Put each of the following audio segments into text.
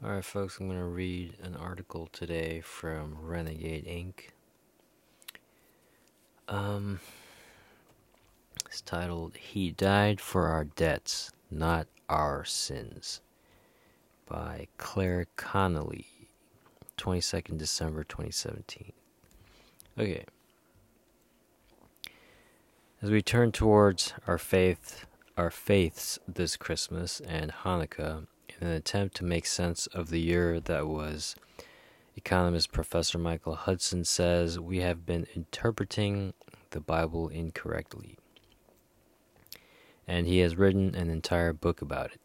Alright, folks, I'm going to read an article today from Renegade Inc. Um, it's titled He Died for Our Debts, Not Our Sins by Claire Connolly, 22nd December 2017. Okay. As we turn towards our faith, our faiths this Christmas and Hanukkah, in an attempt to make sense of the year that was, economist Professor Michael Hudson says we have been interpreting the Bible incorrectly. And he has written an entire book about it.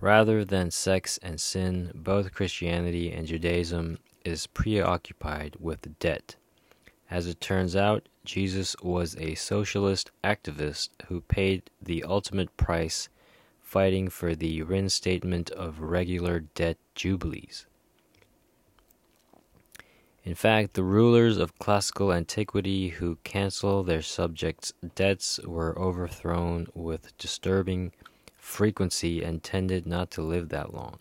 Rather than sex and sin, both Christianity and Judaism is preoccupied with debt. As it turns out, Jesus was a socialist activist who paid the ultimate price fighting for the reinstatement of regular debt jubilees. In fact, the rulers of classical antiquity who canceled their subjects' debts were overthrown with disturbing frequency and tended not to live that long.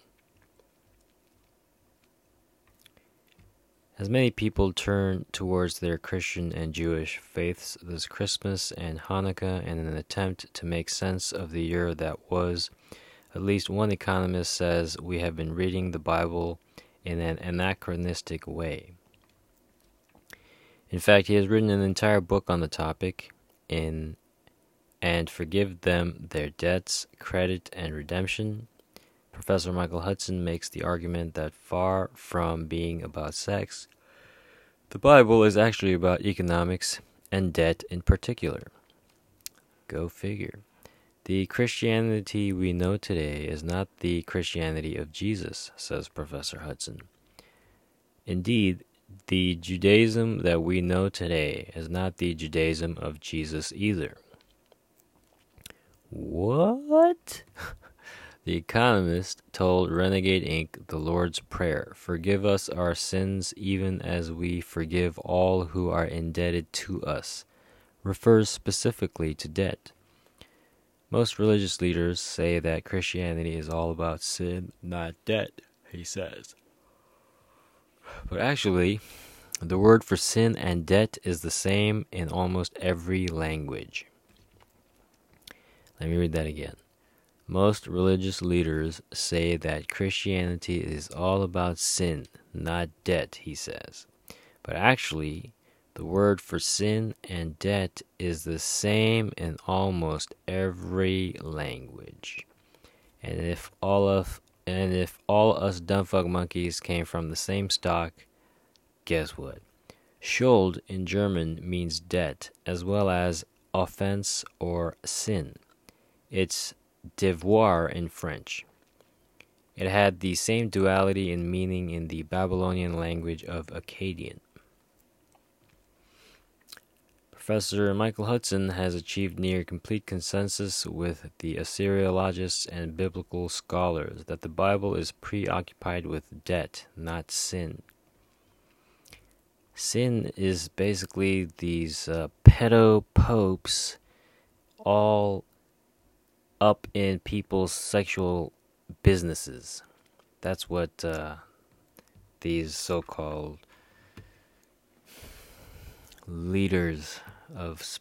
As many people turn towards their Christian and Jewish faiths this Christmas and Hanukkah in an attempt to make sense of the year that was, at least one economist says we have been reading the Bible in an anachronistic way. In fact, he has written an entire book on the topic in and forgive them their debts, credit, and redemption Professor Michael Hudson makes the argument that far from being about sex, the Bible is actually about economics and debt in particular. Go figure. The Christianity we know today is not the Christianity of Jesus, says Professor Hudson. Indeed, the Judaism that we know today is not the Judaism of Jesus either. What? The Economist told Renegade Inc. the Lord's Prayer Forgive us our sins even as we forgive all who are indebted to us, refers specifically to debt. Most religious leaders say that Christianity is all about sin, not debt, he says. But actually, the word for sin and debt is the same in almost every language. Let me read that again. Most religious leaders say that Christianity is all about sin, not debt, he says. But actually, the word for sin and debt is the same in almost every language. And if all of and if all us dumbfuck monkeys came from the same stock, guess what? Schuld in German means debt as well as offense or sin. It's devoir in French. It had the same duality in meaning in the Babylonian language of Akkadian. Professor Michael Hudson has achieved near complete consensus with the Assyriologists and biblical scholars that the Bible is preoccupied with debt, not sin. Sin is basically these uh, pedo popes all up in people's sexual businesses. That's what uh, these so called leaders of,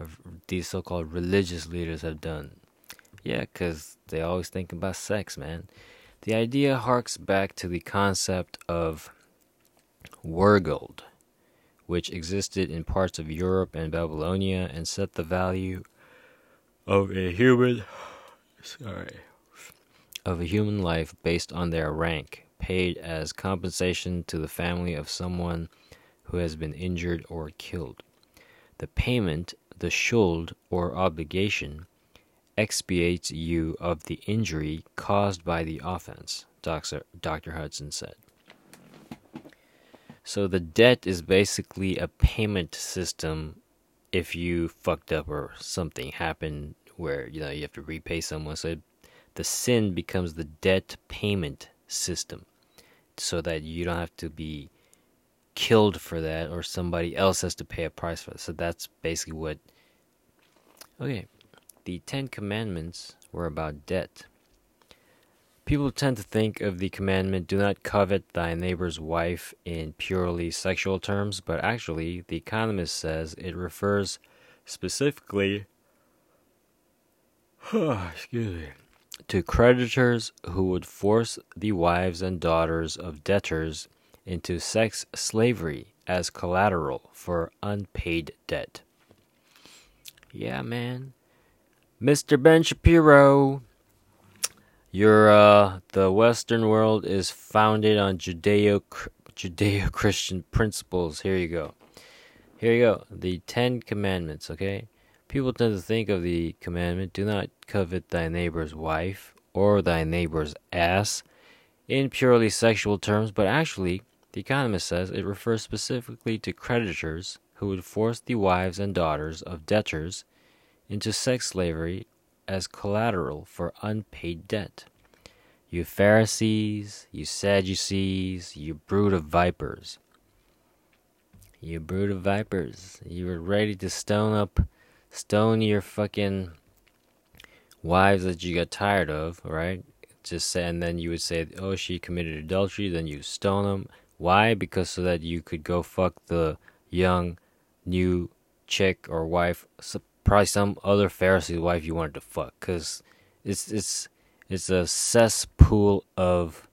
of these so called religious leaders have done. Yeah, because they always think about sex, man. The idea harks back to the concept of Wergild, which existed in parts of Europe and Babylonia and set the value of a human sorry. Of a human life based on their rank paid as compensation to the family of someone who has been injured or killed. The payment the schuld or obligation expiates you of the injury caused by the offense dr hudson said. So the debt is basically a payment system if you fucked up or something happened where you know you have to repay someone. So the sin becomes the debt payment system so that you don't have to be killed for that or somebody else has to pay a price for it. So that's basically what okay the 10 commandments were about debt People tend to think of the commandment, do not covet thy neighbor's wife, in purely sexual terms, but actually, The Economist says it refers specifically excuse me, to creditors who would force the wives and daughters of debtors into sex slavery as collateral for unpaid debt. Yeah, man. Mr. Ben Shapiro. Your uh, the Western world is founded on Judeo Judeo Christian principles. Here you go. Here you go. The Ten Commandments. Okay, people tend to think of the commandment: "Do not covet thy neighbor's wife or thy neighbor's ass," in purely sexual terms, but actually, the Economist says it refers specifically to creditors who would force the wives and daughters of debtors into sex slavery as collateral for unpaid debt. You Pharisees, you Sadducees, you brood of vipers. You brood of vipers. You were ready to stone up, stone your fucking wives that you got tired of, right? Just say, and then you would say, oh, she committed adultery, then you stone them. Why? Because so that you could go fuck the young, new chick or wife probably some other Pharisee wife you wanted to fuck, cause it's it's it's a cesspool of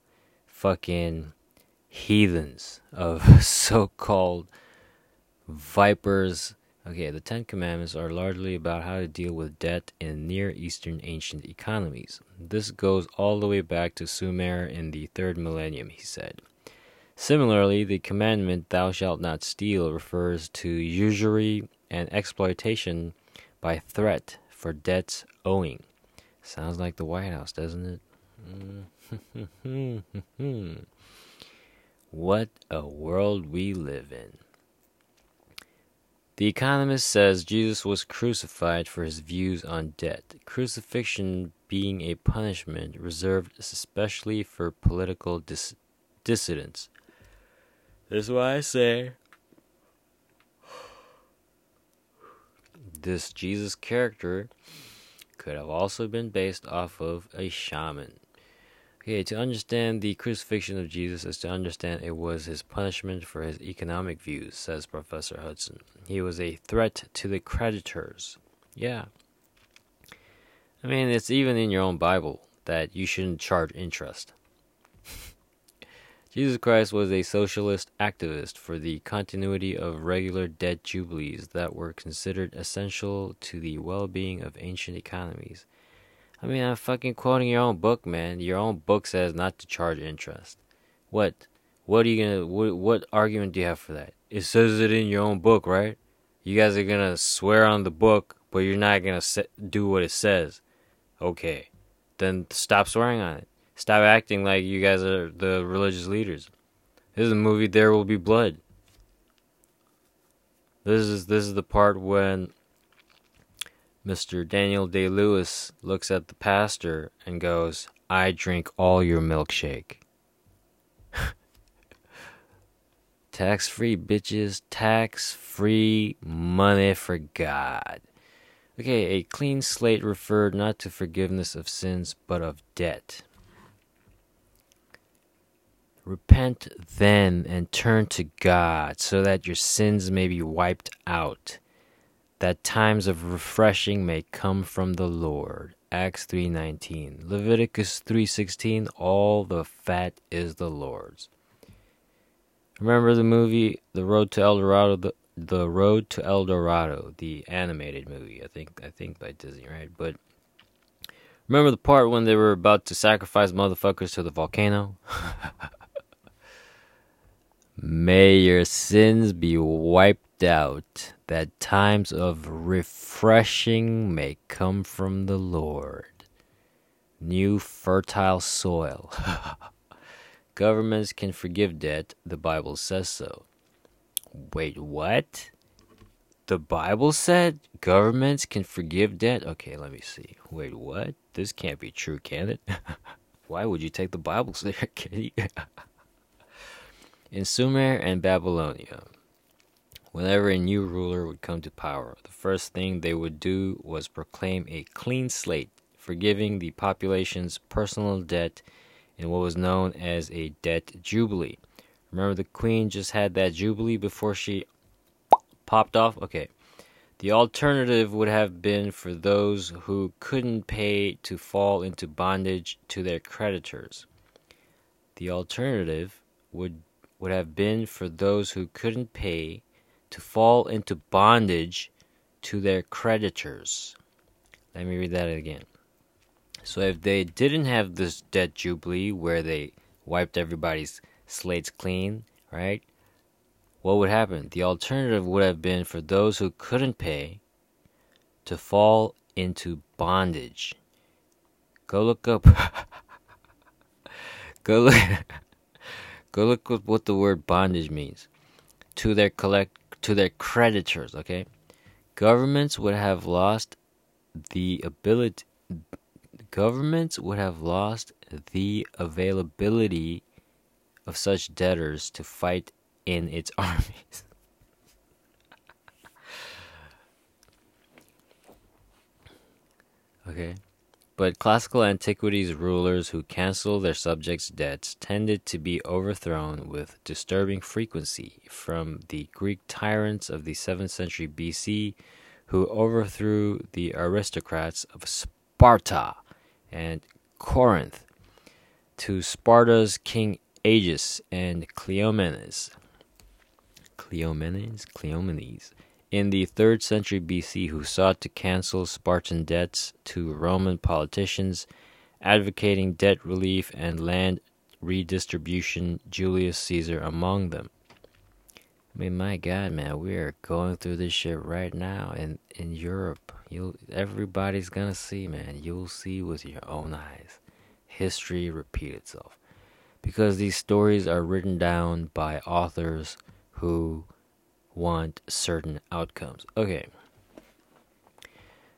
fucking heathens of so-called vipers. Okay, the Ten Commandments are largely about how to deal with debt in Near Eastern ancient economies. This goes all the way back to Sumer in the third millennium, he said. Similarly, the commandment, Thou shalt not steal, refers to usury and exploitation by threat for debts owing. Sounds like the White House, doesn't it? Mm-hmm. what a world we live in. The Economist says Jesus was crucified for his views on debt, crucifixion being a punishment reserved especially for political dis- dissidents. This is why I say this Jesus character could have also been based off of a shaman. Okay, to understand the crucifixion of Jesus is to understand it was his punishment for his economic views, says Professor Hudson. He was a threat to the creditors. Yeah. I mean, it's even in your own Bible that you shouldn't charge interest. Jesus Christ was a socialist activist for the continuity of regular debt jubilees that were considered essential to the well being of ancient economies. I mean, I'm fucking quoting your own book, man. Your own book says not to charge interest. What? What are you gonna? What, what argument do you have for that? It says it in your own book, right? You guys are gonna swear on the book, but you're not gonna do what it says. Okay, then stop swearing on it. Stop acting like you guys are the religious leaders. This is a movie There Will Be Blood. This is this is the part when Mr. Daniel Day Lewis looks at the pastor and goes, I drink all your milkshake. tax free bitches, tax free money for God. Okay, a clean slate referred not to forgiveness of sins, but of debt. Repent then and turn to God so that your sins may be wiped out, that times of refreshing may come from the Lord. Acts 3:19. Leviticus 3:16, all the fat is the Lord's. Remember the movie The Road to El Dorado the, the Road to El Dorado, the animated movie, I think I think by Disney, right? But remember the part when they were about to sacrifice motherfuckers to the volcano? May your sins be wiped out, that times of refreshing may come from the Lord. New fertile soil. Governments can forgive debt, the Bible says so. Wait, what? The Bible said governments can forgive debt? Okay, let me see. Wait, what? This can't be true, can it? Why would you take the Bible serious? In Sumer and Babylonia, whenever a new ruler would come to power, the first thing they would do was proclaim a clean slate, forgiving the population's personal debt in what was known as a debt jubilee. Remember, the queen just had that jubilee before she popped off? Okay. The alternative would have been for those who couldn't pay to fall into bondage to their creditors. The alternative would would have been for those who couldn't pay to fall into bondage to their creditors. Let me read that again. So if they didn't have this debt jubilee where they wiped everybody's slates clean, right? What would happen? The alternative would have been for those who couldn't pay to fall into bondage. Go look up. go look. Go look what the word bondage means. To their collect to their creditors. Okay, governments would have lost the ability. Governments would have lost the availability of such debtors to fight in its armies. okay. But classical antiquities rulers who canceled their subjects' debts tended to be overthrown with disturbing frequency from the Greek tyrants of the 7th century BC who overthrew the aristocrats of Sparta and Corinth to Sparta's king Agis and Cleomenes. Cleomenes? Cleomenes in the 3rd century BC who sought to cancel Spartan debts to Roman politicians, advocating debt relief and land redistribution, Julius Caesar among them. I mean, my God, man, we are going through this shit right now in, in Europe. You, everybody's gonna see, man. You'll see with your own eyes. History repeat itself, because these stories are written down by authors who want certain outcomes. Okay.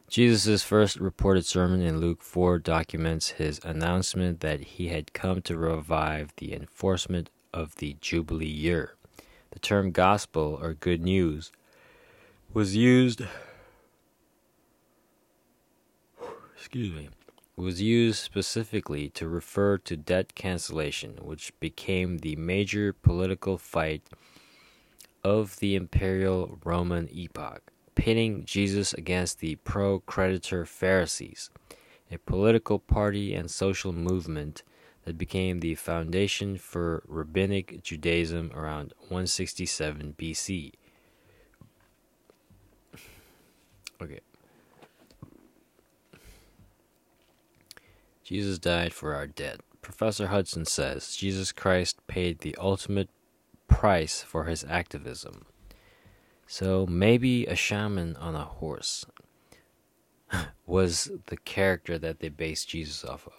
Jesus' first reported sermon in Luke 4 documents his announcement that he had come to revive the enforcement of the Jubilee year. The term gospel or good news was used excuse me was used specifically to refer to debt cancellation which became the major political fight of the imperial Roman epoch, pitting Jesus against the pro creditor Pharisees, a political party and social movement that became the foundation for rabbinic Judaism around 167 BC. Okay. Jesus died for our debt. Professor Hudson says Jesus Christ paid the ultimate price for his activism. So maybe a shaman on a horse was the character that they based Jesus off of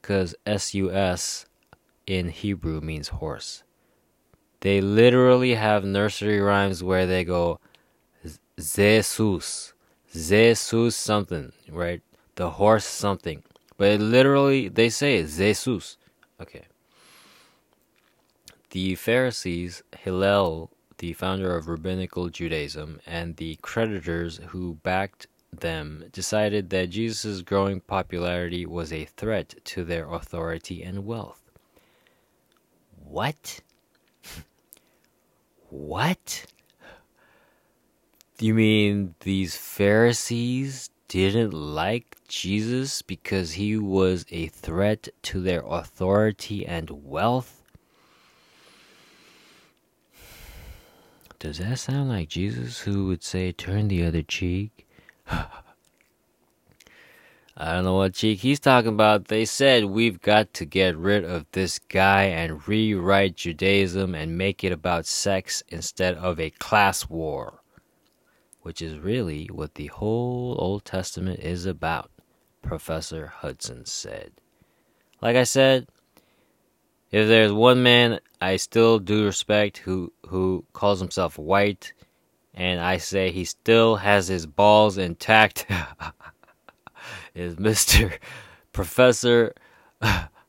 because SUS in Hebrew means horse. They literally have nursery rhymes where they go Jesus, Jesus something, right? The horse something. But literally they say Jesus. Okay. The Pharisees, Hillel, the founder of rabbinical Judaism, and the creditors who backed them decided that Jesus' growing popularity was a threat to their authority and wealth. What? what? You mean these Pharisees didn't like Jesus because he was a threat to their authority and wealth? Does that sound like Jesus who would say, turn the other cheek? I don't know what cheek he's talking about. They said we've got to get rid of this guy and rewrite Judaism and make it about sex instead of a class war. Which is really what the whole Old Testament is about, Professor Hudson said. Like I said, if there's one man I still do respect who, who calls himself white and I say he still has his balls intact, is Mr. Professor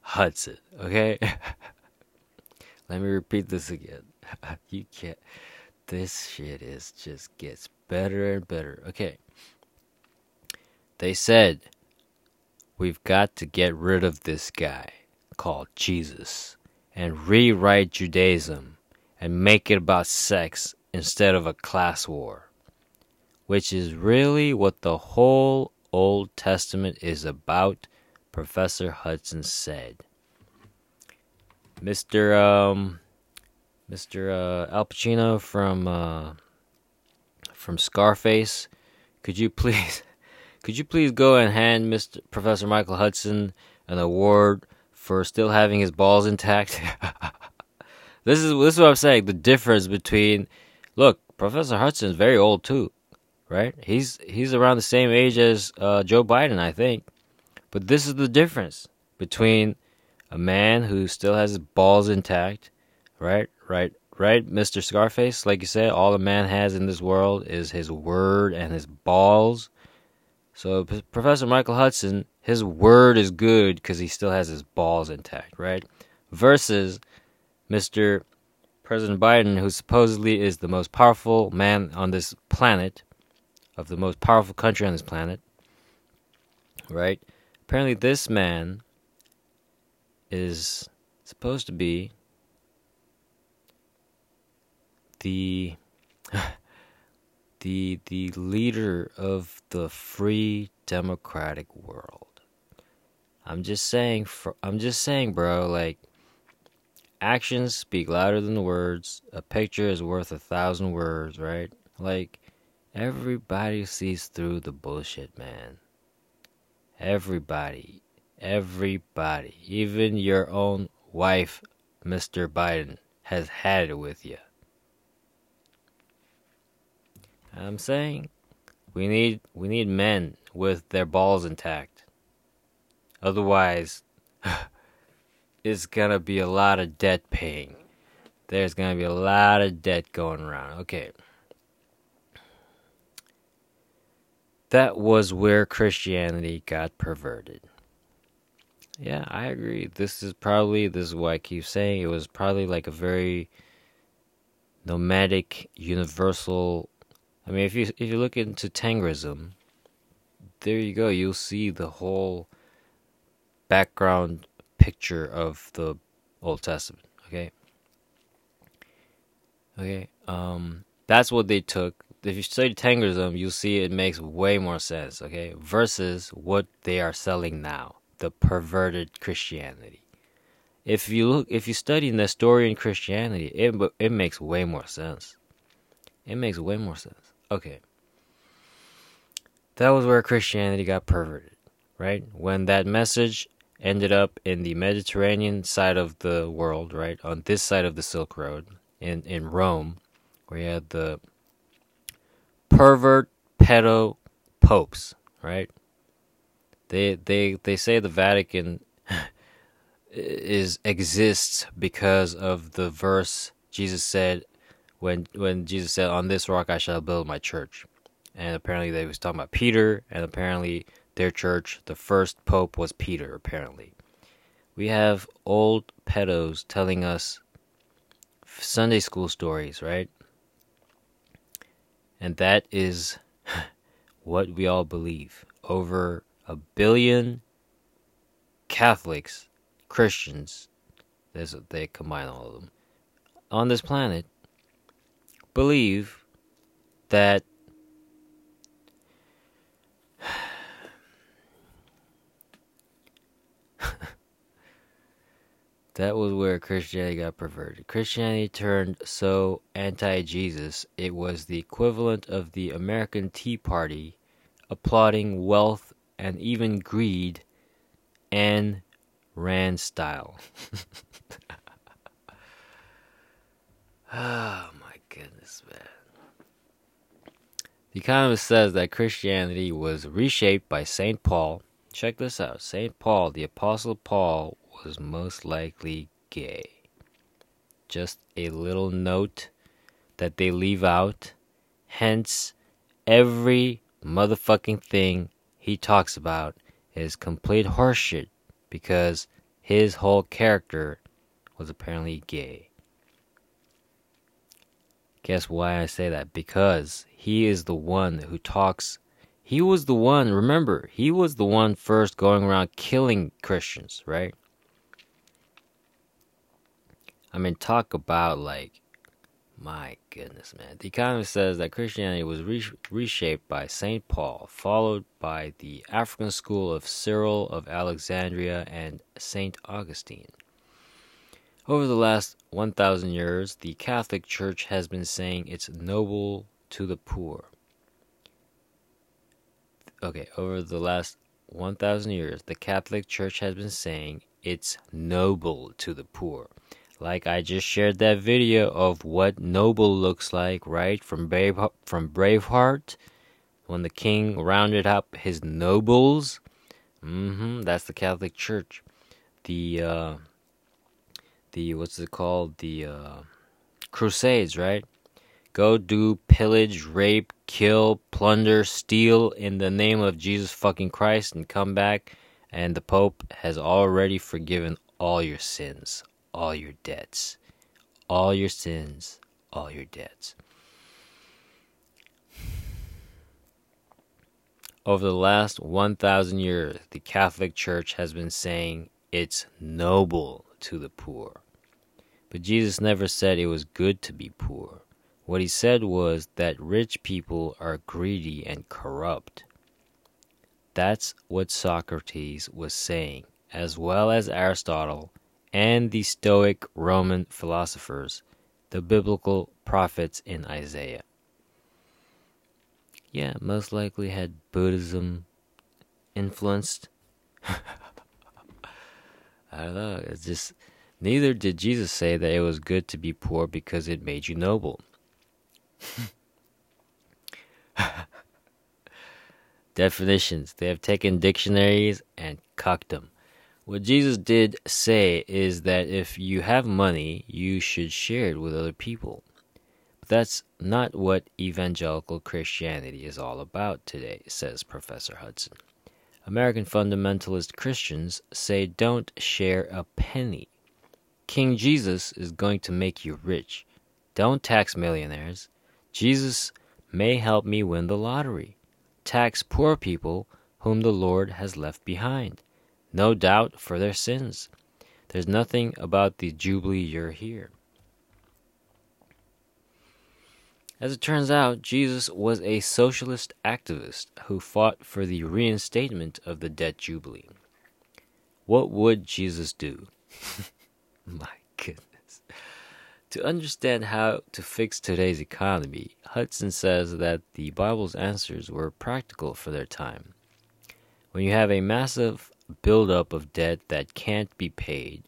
Hudson. Okay? Let me repeat this again. you can't. This shit is just gets better and better. Okay. They said, we've got to get rid of this guy. called Jesus and rewrite Judaism and make it about sex instead of a class war, which is really what the whole Old Testament is about, Professor Hudson said. Mr. Um, Mr. Uh, Al Pacino from uh, from Scarface, could you please could you please go and hand Mr. Professor Michael Hudson an award for still having his balls intact? this is this is what I'm saying. The difference between look, Professor Hudson is very old too, right? He's he's around the same age as uh, Joe Biden, I think. But this is the difference between a man who still has his balls intact, right? Right, right, Mr. Scarface. Like you said, all a man has in this world is his word and his balls. So P- Professor Michael Hudson, his word is good because he still has his balls intact, right? Versus Mr. President Biden, who supposedly is the most powerful man on this planet, of the most powerful country on this planet, right? Apparently, this man is supposed to be the the the leader of the free democratic world. I'm just saying I'm just saying, bro, like actions speak louder than words. A picture is worth a thousand words, right? Like everybody sees through the bullshit, man. Everybody. Everybody. Even your own wife, Mr. Biden, has had it with you. I'm saying we need we need men with their balls intact. Otherwise, it's gonna be a lot of debt paying. There's gonna be a lot of debt going around. Okay. That was where Christianity got perverted. Yeah, I agree. This is probably this is why I keep saying. It was probably like a very nomadic, universal I mean, if you if you look into Tengrism, there you go. You'll see the whole background picture of the Old Testament. Okay. Okay. Um, that's what they took. If you study Tengrism, you'll see it makes way more sense. Okay, versus what they are selling now, the perverted Christianity. If you look, if you study Nestorian Christianity, it it makes way more sense. It makes way more sense. Okay. That was where Christianity got perverted, right? When that message ended up in the Mediterranean side of the world, right? On this side of the Silk Road in, in Rome, where you had the pervert pedo popes, right? They they they say the Vatican is exists because of the verse Jesus said when when Jesus said, "On this rock I shall build my church," and apparently they was talking about Peter, and apparently their church, the first pope was Peter. Apparently, we have old pedos telling us Sunday school stories, right? And that is what we all believe. Over a billion Catholics, Christians, they combine all of them, on this planet believe that that was where Christianity got perverted. Christianity turned so anti Jesus, it was the equivalent of the American Tea Party applauding wealth and even greed and Rand style. oh my goodness, man. The Economist says that Christianity was reshaped by St. Paul. Check this out St. Paul, the Apostle Paul, was most likely gay. Just a little note that they leave out. Hence, every motherfucking thing he talks about is complete horseshit because his whole character was apparently gay. Guess why I say that? Because he is the one who talks. He was the one, remember, he was the one first going around killing Christians, right? I mean, talk about like, my goodness, man. The Economist says that Christianity was re- reshaped by St. Paul, followed by the African school of Cyril of Alexandria and St. Augustine. Over the last 1,000 years, the Catholic Church has been saying it's noble to the poor. Okay, over the last 1,000 years, the Catholic Church has been saying it's noble to the poor. Like I just shared that video of what noble looks like, right? From Brave from Braveheart, when the king rounded up his nobles. Mm-hmm. That's the Catholic Church. The uh, the what's it called? The uh, Crusades, right? Go do pillage, rape, kill, plunder, steal in the name of Jesus fucking Christ, and come back, and the Pope has already forgiven all your sins all your debts, all your sins, all your debts. Over the last 1,000 years, the Catholic Church has been saying it's noble to the poor. But Jesus never said it was good to be poor. What he said was that rich people are greedy and corrupt. That's what Socrates was saying, as well as Aristotle and the Stoic Roman philosophers, the biblical prophets in Isaiah. Yeah, most likely had Buddhism influenced. I don't know. It's just neither did Jesus say that it was good to be poor because it made you noble. Definitions. They have taken dictionaries and cucked them. What Jesus did say is that if you have money, you should share it with other people. But that's not what evangelical Christianity is all about today, says Professor Hudson. American fundamentalist Christians say don't share a penny. King Jesus is going to make you rich. Don't tax millionaires. Jesus may help me win the lottery. Tax poor people whom the Lord has left behind no doubt for their sins. There's nothing about the Jubilee year here. As it turns out, Jesus was a socialist activist who fought for the reinstatement of the debt jubilee. What would Jesus do? My goodness. To understand how to fix today's economy, Hudson says that the Bible's answers were practical for their time. When you have a massive buildup of debt that can't be paid.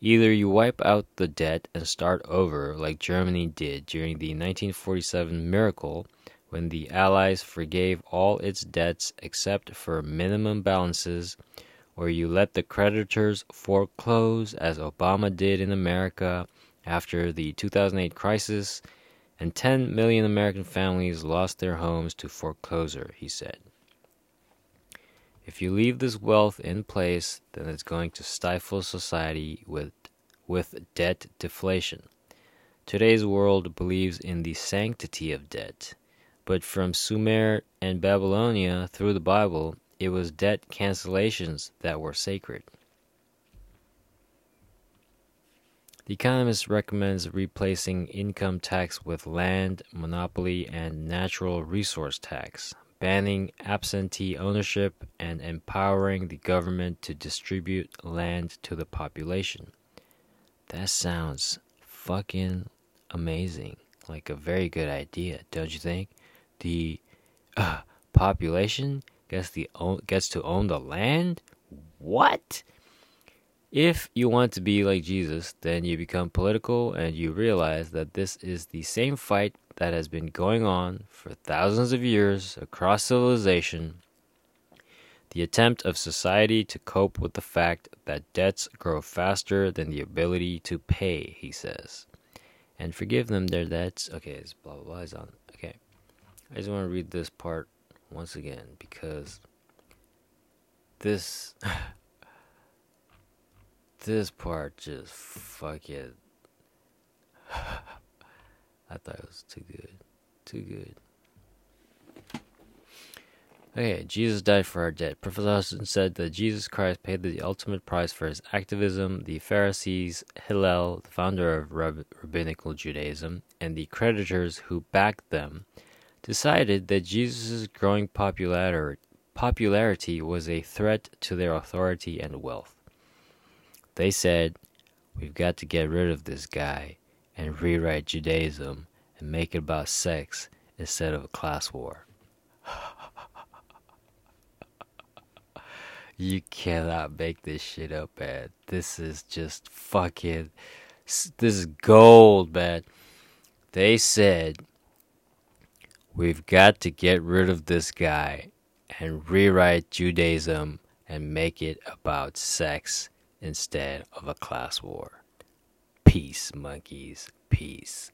Either you wipe out the debt and start over, like Germany did during the 1947 miracle when the Allies forgave all its debts except for minimum balances, or you let the creditors foreclose, as Obama did in America after the 2008 crisis, and 10 million American families lost their homes to foreclosure, he said. If you leave this wealth in place, then it's going to stifle society with, with debt deflation. Today's world believes in the sanctity of debt, but from Sumer and Babylonia through the Bible, it was debt cancellations that were sacred. The Economist recommends replacing income tax with land, monopoly, and natural resource tax banning absentee ownership, and empowering the government to distribute land to the population. That sounds fucking amazing. Like a very good idea, don't you think? The uh, population gets the gets to own the land? What? If you want to be like Jesus, then you become political and you realize that this is the same fight that has been going on for thousands of years across civilization. The attempt of society to cope with the fact that debts grow faster than the ability to pay, he says. And forgive them their debts. Okay, it's blah blah blah is on. Okay. I just want to read this part once again because this this part just fucking. I thought it was too good. Too good. Okay, Jesus died for our debt. Professor Hudson said that Jesus Christ paid the ultimate price for his activism. The Pharisees, Hillel, the founder of Rab- rabbinical Judaism, and the creditors who backed them decided that Jesus' growing popular- popularity was a threat to their authority and wealth. They said, We've got to get rid of this guy and rewrite Judaism and make it about sex instead of a class war. you cannot make this shit up, man. This is just fucking. This is gold, man. They said, We've got to get rid of this guy and rewrite Judaism and make it about sex instead of a class war. Peace, monkeys. Peace.